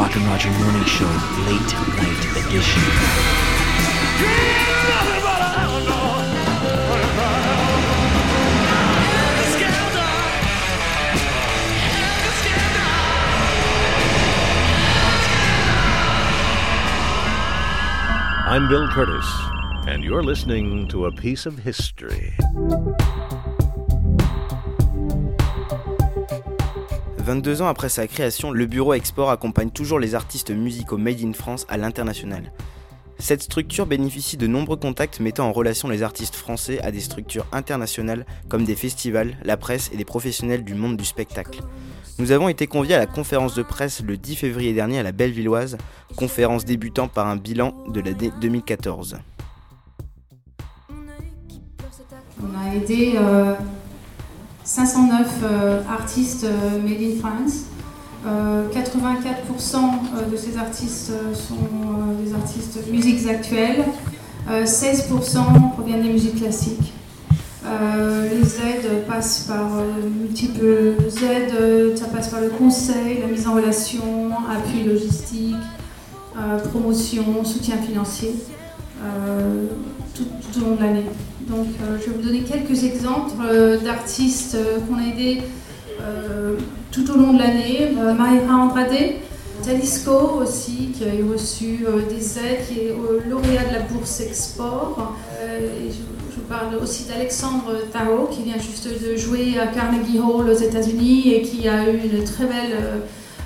Rock and Roger Morning Show, late night edition. I'm Bill Curtis, and you're listening to a piece of history. 22 ans après sa création, le Bureau Export accompagne toujours les artistes musicaux made in France à l'international. Cette structure bénéficie de nombreux contacts mettant en relation les artistes français à des structures internationales comme des festivals, la presse et des professionnels du monde du spectacle. Nous avons été conviés à la conférence de presse le 10 février dernier à la Bellevilloise, conférence débutant par un bilan de l'année 2014. On a aidé euh, 509 euh, artistes euh, made in France. Euh, 84% de ces artistes sont euh, des artistes musiques actuelles. Euh, 16% proviennent des musiques classiques. Euh, les aides passent par euh, multiples aides, euh, ça passe par le conseil, la mise en relation, appui logistique, euh, promotion, soutien financier, euh, tout, au long de l'année. Donc euh, je vais vous donner quelques exemples euh, d'artistes qu'on a aidés tout au long de l'année. Maïra Andrade, Talisco aussi, qui a reçu des aides, qui est lauréat de la bourse Export. Je, je parle aussi d'Alexandre Tarot, qui vient juste de jouer à Carnegie Hall aux États-Unis et qui a eu une très belle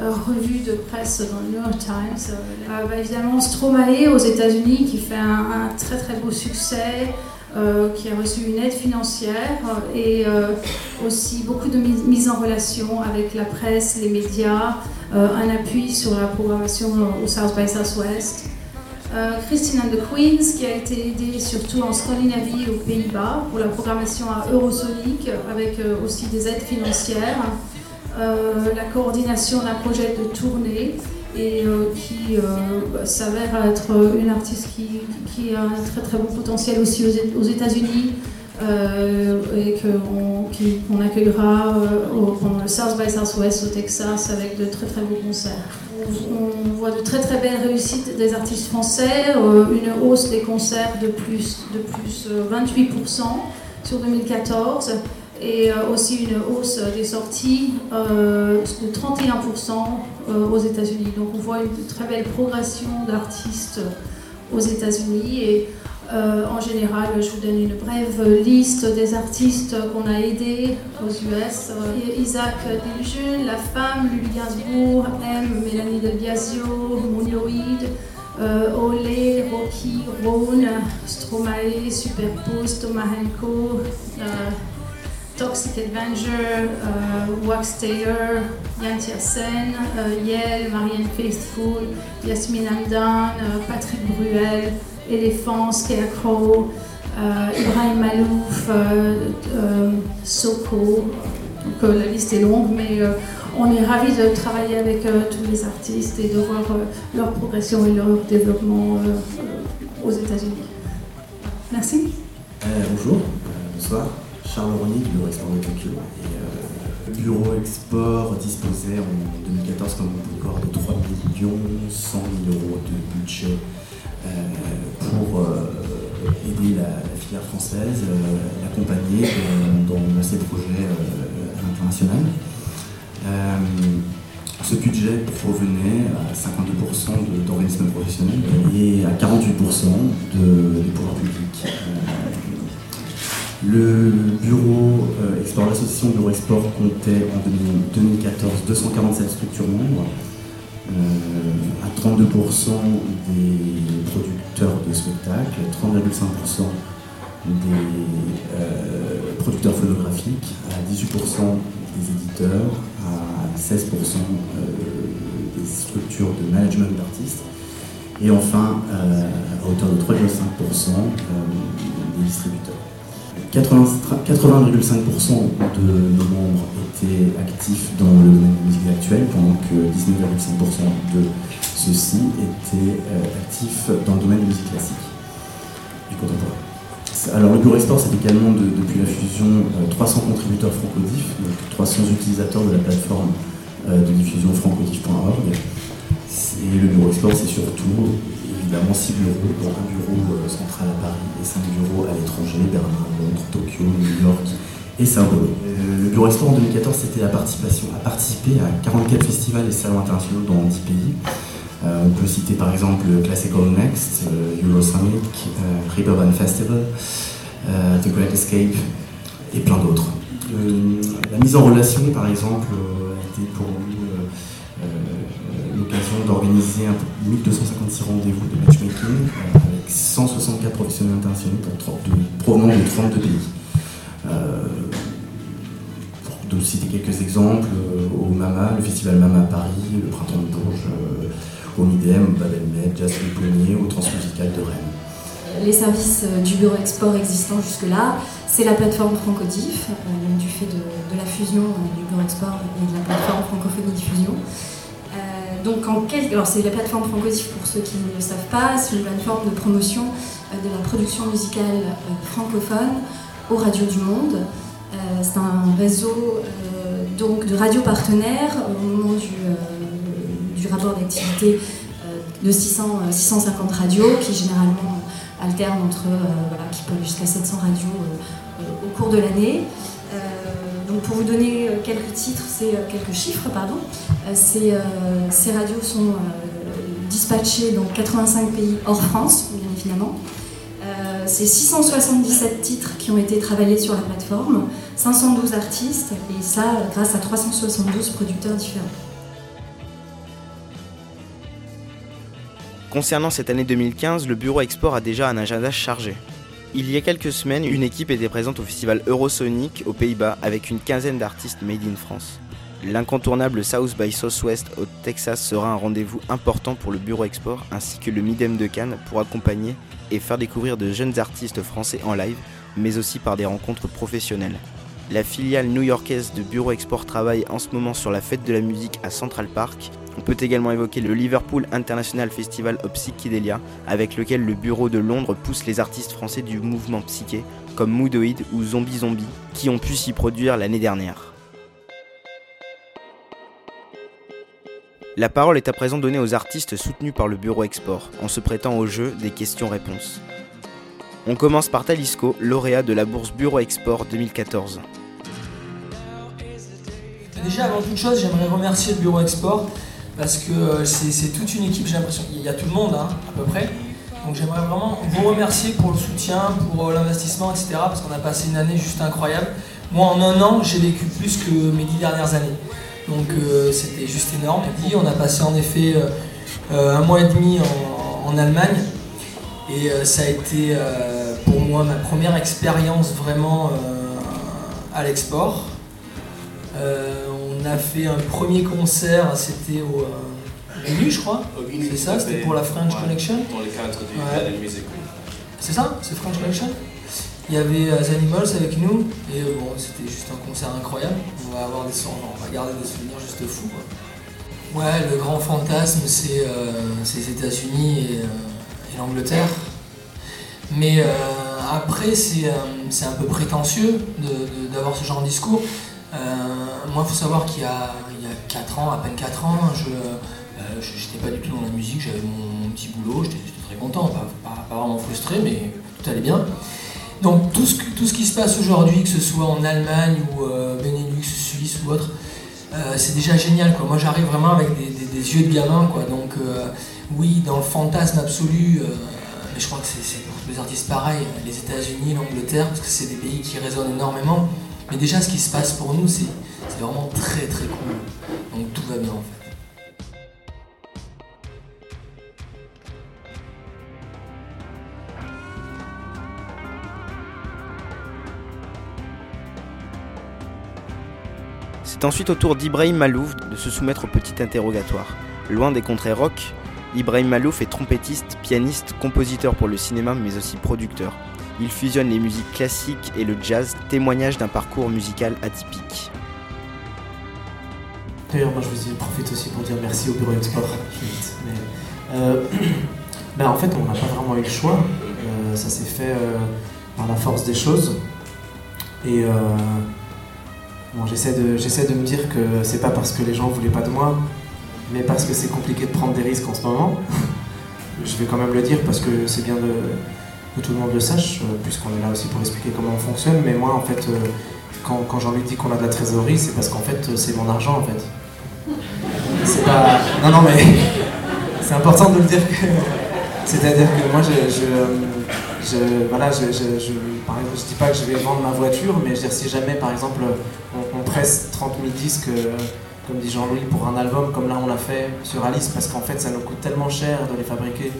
revue de presse dans le New York Times. Euh, évidemment, Stromae aux États-Unis, qui fait un, très très beau succès. euh, qui a reçu une aide financière euh, et euh, aussi beaucoup de mise, en relation avec la presse, les médias, euh, un appui sur la programmation au South by Southwest. Euh, Christine and the Queens qui a été aidée surtout en Scandinavie et aux Pays-Bas pour la programmation à Eurosonic avec euh, aussi des aides financières, Euh, la coordination d'un projet de tournée et euh, qui euh, s'avère être une artiste qui, a un très très bon potentiel aussi aux, États-Unis euh, et qu'on qu'on accueillera euh, pendant le South by Southwest au Texas avec de très très beaux concerts. On, on voit de très très belles réussites des artistes français, euh, une hausse des concerts de plus de plus euh, 28% sur 2014 et euh, aussi une hausse des sorties euh, de 31% euh, aux États-Unis. Donc on voit une très belle progression d'artistes aux États-Unis et en général, je vous donne une brève liste des artistes qu'on a aidés aux US. Isaac Dilgen, La Femme, Lulu Gainsbourg, M, Mélanie Del Biasio, Moonloid, euh, Rocky, Rhône, Stromae, Superpose, Thomas Henko, Toxic Avenger, euh, Wax Taylor, Yann Tiersen, euh, Yel, Marianne Faithful, Yasmine Hamdan, euh, Patrick Bruel, Elephant, Scarecrow, euh, Ibrahim Malouf, euh, Soko. Donc la liste est longue, mais on est ravis de travailler avec tous les artistes et de voir leur progression et leur développement aux États-Unis. Merci. Bonjour, bonsoir. Charles Rony du Bureau Export de Tokyo. Et, euh, le Bureau Export disposait en 2014 comme encore de 3 millions 100 000 euros de budget euh, pour euh, aider la, filière française, euh, l'accompagner euh, dans ses projets euh. Euh, ce budget provenait à 52% de- d'organismes professionnels et à 48% de, des pouvoirs publics. Euh, le bureau euh, l'association Bureau Export comptait en 2014 247 structures membres, euh, à 32% des producteurs de spectacles, 30,5% des euh, producteurs phonographiques, à 18% des éditeurs, à 16% euh, des structures de management d'artistes, et enfin à hauteur de 3,5% euh, des distributeurs. 80,5% de nos membres étaient actifs dans le domaine de musique actuelle, pendant que 19,5% de ceux-ci étaient euh, actifs dans le domaine de musique classique, du contemporain. Alors le Bureau Export, c'est également de- depuis la fusion euh, 300 contributeurs francodifs, donc 300 utilisateurs de la plateforme euh, de diffusion francodif.org, Et le bureau export, c'est surtout évidemment six bureaux, dont un bureau central à Paris et cinq bureaux à l'étranger, Berlin, Londres, Tokyo, New York et Sao Paulo. le bureau export en 2014, c'était la participation, à participer à 44 festivals et salons internationaux dans 10 pays. on peut citer par exemple Classical Next, Eurosonic, Riverban Festival, The Great Escape et plein d'autres. la mise en relation, par exemple, a été pour nous l'occasion d'organiser 1256 rendez-vous de matchmaking avec 164 professionnels internationaux provenant de 32 pays. pour citer quelques exemples, au MAMA, le festival MAMA à Paris, le Printemps de Bourges, au MIDEM, au Babelmed, Jazz Pionnier, au Transmusical de Rennes les services du bureau export existants jusque-là, c'est la plateforme Francodif, du fait de, la fusion du bureau export et de la plateforme Francophonie Diffusion. Euh, donc, en alors c'est la plateforme Francodif pour ceux qui ne le savent pas, c'est une plateforme de promotion de la production musicale francophone aux radios du monde. c'est un réseau donc de radios partenaires au moment du, du rapport d'activité de 600, 650 radios qui généralement alternent entre, voilà, qui peuvent jusqu'à 700 radios au cours de l'année. Pour vous donner quelques titres, c'est quelques chiffres, pardon. Ces, ces, radios sont dispatchées dans 85 pays hors France, bien évidemment. c'est 677 titres qui ont été travaillés sur la plateforme, 512 artistes, et ça grâce à 372 producteurs différents. Concernant cette année 2015, le bureau export a déjà un agenda chargé. Il y a quelques semaines, une équipe était présente au festival Eurosonic aux Pays-Bas avec une quinzaine d'artistes made in France. L'incontournable South by Southwest au Texas sera un rendez-vous important pour le bureau export ainsi que le Midem de Cannes pour accompagner et faire découvrir de jeunes artistes français en live, mais aussi par des rencontres professionnelles. La filiale new-yorkaise de Bureau Export travaille en ce moment sur la fête de la musique à Central Park. On peut également évoquer le Liverpool International Festival of Psychedelia, avec lequel le bureau de Londres pousse les artistes français du mouvement psyché, comme Moodoid ou Zombie Zombie, qui ont pu s'y produire l'année dernière. La parole est à présent donnée aux artistes soutenus par le Bureau Export, en se prêtant au jeu des questions-réponses. On commence par Talisco, lauréat de la bourse Bureau Export 2014. Déjà, avant toute chose, j'aimerais remercier le Bureau Export parce que euh, c'est toute une équipe, j'ai l'impression qu'il y a tout le monde hein, à peu près. Donc j'aimerais vraiment vous remercier pour le soutien, pour euh, l'investissement, etc. Parce qu'on a passé une année juste incroyable. Moi, en un an, j'ai vécu plus que mes dix dernières années. Donc euh, c'était juste énorme. On a passé en effet un mois et demi en Allemagne. Et ça a été pour moi ma première expérience vraiment à l'export. On a fait un premier concert, c'était au Menu, je crois. C'est ça, c'était pour la French Connection. Dans le cadre. C'est ça, c'est French Connection. Il y avait The Animals avec nous, et bon, c'était juste un concert incroyable. On va avoir des on va garder des souvenirs juste fous. Quoi. Ouais, le grand fantasme, c'est les États-Unis et, l'Angleterre. Mais après, c'est un peu prétentieux d'avoir ce genre de discours. Moi, il faut savoir qu'il y, a 4 ans, à peine 4 ans, je n'étais pas du tout dans la musique, j'avais mon, petit boulot, j'étais très content, pas, vraiment frustré, mais tout allait bien. Donc tout ce, tout ce qui se passe aujourd'hui, que ce soit en Allemagne ou euh, Benelux, Suisse ou autre, c'est déjà génial. Moi j'arrive vraiment avec des, yeux de gamin. Donc oui, dans le fantasme absolu, mais je crois que c'est pour tous les artistes pareil, les États-Unis, l'Angleterre, parce que c'est des pays qui résonnent énormément. Mais déjà, ce qui se passe pour nous, c'est vraiment très très cool. Donc tout va bien en fait. C'est ensuite au tour d'Ibrahim Malouf de se soumettre au petit interrogatoire. Loin des contrées rock, Ibrahim Malouf est trompettiste, pianiste, compositeur pour le cinéma mais aussi producteur. Il fusionne les musiques classiques et le jazz, témoignage d'un parcours musical atypique. D'ailleurs, moi je vous profite aussi pour dire merci au Bureau Export. Euh, ben, en fait, on n'a pas vraiment eu le choix. Euh, ça s'est fait euh, par la force des choses. Et j'essaie de, de me dire que c'est pas parce que les gens voulaient pas de moi mais parce que c'est compliqué de prendre des risques en ce moment. Je vais quand même le dire parce que c'est bien de, que tout le monde le sache, puisqu'on est là aussi pour expliquer comment on fonctionne. Mais moi, en fait, quand, Jean-Luc dit qu'on a de la trésorerie, c'est parce qu'en fait, euh, c'est mon argent, en fait. C'est pas... Non, non, mais c'est important de le dire. Que... C'est-à-dire que moi, je, je voilà, je, je, par exemple, je dis pas que je vais vendre ma voiture, mais je veux dire, si jamais, par exemple, on, on presse 30 000 disques, euh, comme dit Jean-Louis, pour un album, comme là on l'a fait sur Alice, parce qu'en fait, ça nous coûte tellement cher de les fabriquer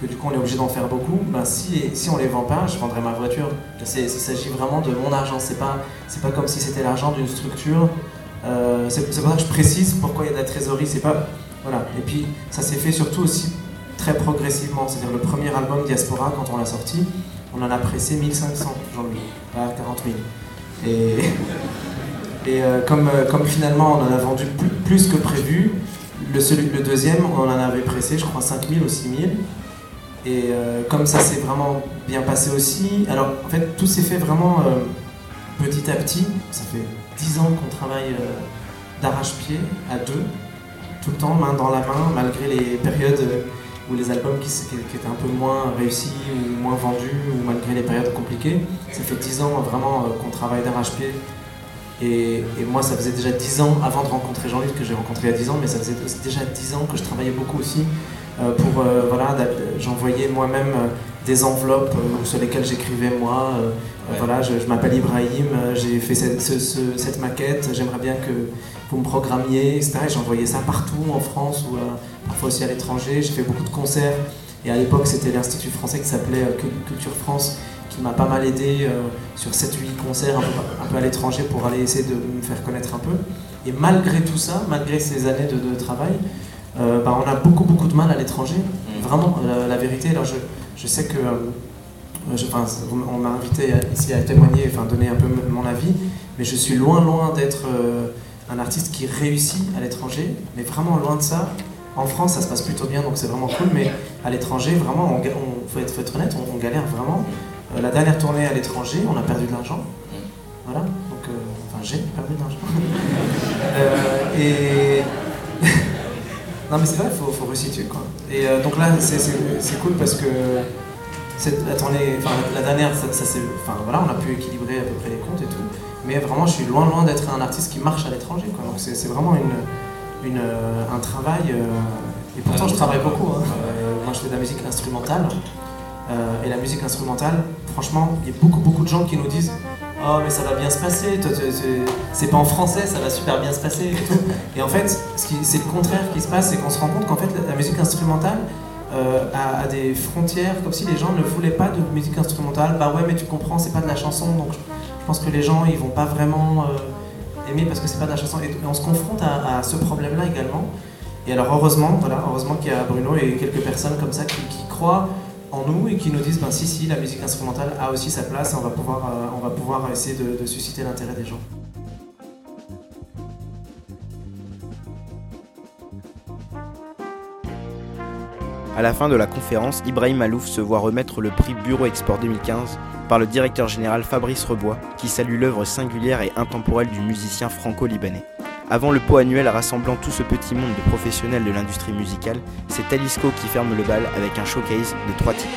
que du coup on est obligé d'en faire beaucoup, ben si, si on les vend pas, je vendrai ma voiture. Il s'agit vraiment de mon argent, c'est pas, pas comme si c'était l'argent d'une structure. Euh, c'est pour ça que je précise pourquoi il y a de la trésorerie, c'est pas. Voilà. Et puis ça s'est fait surtout aussi très progressivement. C'est-à-dire le premier album Diaspora, quand on l'a sorti, on en a pressé 1500, Jean-Louis, pas 40 000. Et, et euh, comme, euh, comme finalement on en a vendu plus, que prévu, le, le deuxième, on en avait pressé, je crois, 5000 ou 6000. Et euh, comme ça s'est vraiment bien passé aussi, alors en fait tout s'est fait vraiment euh, petit à petit. Ça fait 10 ans qu'on travaille euh, d'arrache-pied à deux, tout le temps, main dans la main, malgré les périodes où les albums qui, qui, étaient un peu moins réussis ou moins vendus, ou malgré les périodes compliquées. Ça fait 10 ans vraiment qu'on travaille d'arrache-pied. Et, et, moi, ça faisait déjà 10 ans, avant de rencontrer Jean-Luc, que j'ai rencontré il y a 10 ans, mais ça faisait déjà 10 ans que je travaillais beaucoup aussi euh, pour euh, voilà, j'envoyais moi-même euh, des enveloppes sur lesquelles j'écrivais moi. Ouais. Voilà, je, je m'appelle Ibrahim, j'ai fait cette, ce, ce, cette maquette, j'aimerais bien que vous me programmiez, etc. Et j'envoyais ça partout en France ou parfois aussi à l'étranger. J'ai fait beaucoup de concerts. Et à l'époque, c'était l'Institut français qui s'appelait Culture France qui m'a pas mal aidé euh, sur 7-8 concerts un peu, un peu à l'étranger pour aller essayer de me faire connaître un peu. Et malgré tout ça, malgré ces années de, de travail, euh, bah, on a beaucoup beaucoup de mal à l'étranger. Vraiment, la, la, vérité. Alors je, je sais que euh, je, enfin, on m'a invité ici à témoigner, enfin donner un peu mon avis, mais je suis loin loin d'être euh, un artiste qui réussit à l'étranger, mais vraiment loin de ça. En France, ça se passe plutôt bien, donc c'est vraiment cool, mais à l'étranger, vraiment, on, on faut, être, faut être honnête, on, on galère vraiment. Euh, la dernière tournée à l'étranger, on a perdu de l'argent. Voilà, donc, euh, enfin, j'ai perdu de l'argent. Euh, et. non, mais c'est vrai, il faut, faut resituer quoi. Et donc là, c'est cool parce que cette, la tournée, enfin, la dernière, ça, ça enfin, voilà, on a pu équilibrer à peu près les comptes et tout. Mais vraiment, je suis loin, loin d'être un artiste qui marche à l'étranger, quoi. Donc c'est vraiment une, une, un travail. et pourtant, je travaille beaucoup. Hein. moi, je fais de la musique instrumentale. Euh, et la musique instrumentale, franchement, il y a beaucoup beaucoup de gens qui nous disent Oh mais ça va bien se passer, c'est pas en français, ça va super bien se passer et tout. Et en fait, c'est le contraire qui se passe, c'est qu'on se rend compte qu'en fait la, musique instrumentale euh, a, a, des frontières, comme si les gens ne voulaient pas de musique instrumentale. Bah ouais mais tu comprends, c'est pas de la chanson, donc je, je, pense que les gens ils vont pas vraiment euh, aimer parce que c'est pas de la chanson. Et, et on se confronte à, à ce problème-là également. Et alors heureusement, voilà, heureusement qu'il y a Bruno et quelques personnes comme ça qui, qui croient en nous et qui nous disent ben si si la musique instrumentale a aussi sa place on va pouvoir, euh, essayer de, susciter l'intérêt des gens. À la fin de la conférence, Ibrahim Malouf se voit remettre le prix Bureau Export 2015 par le directeur général Fabrice Rebois, qui salue l'œuvre singulière et intemporelle du musicien franco-libanais. Avant le pot annuel rassemblant tout ce petit monde de professionnels de l'industrie musicale, c'est Talisco qui ferme le bal avec un showcase de trois titres.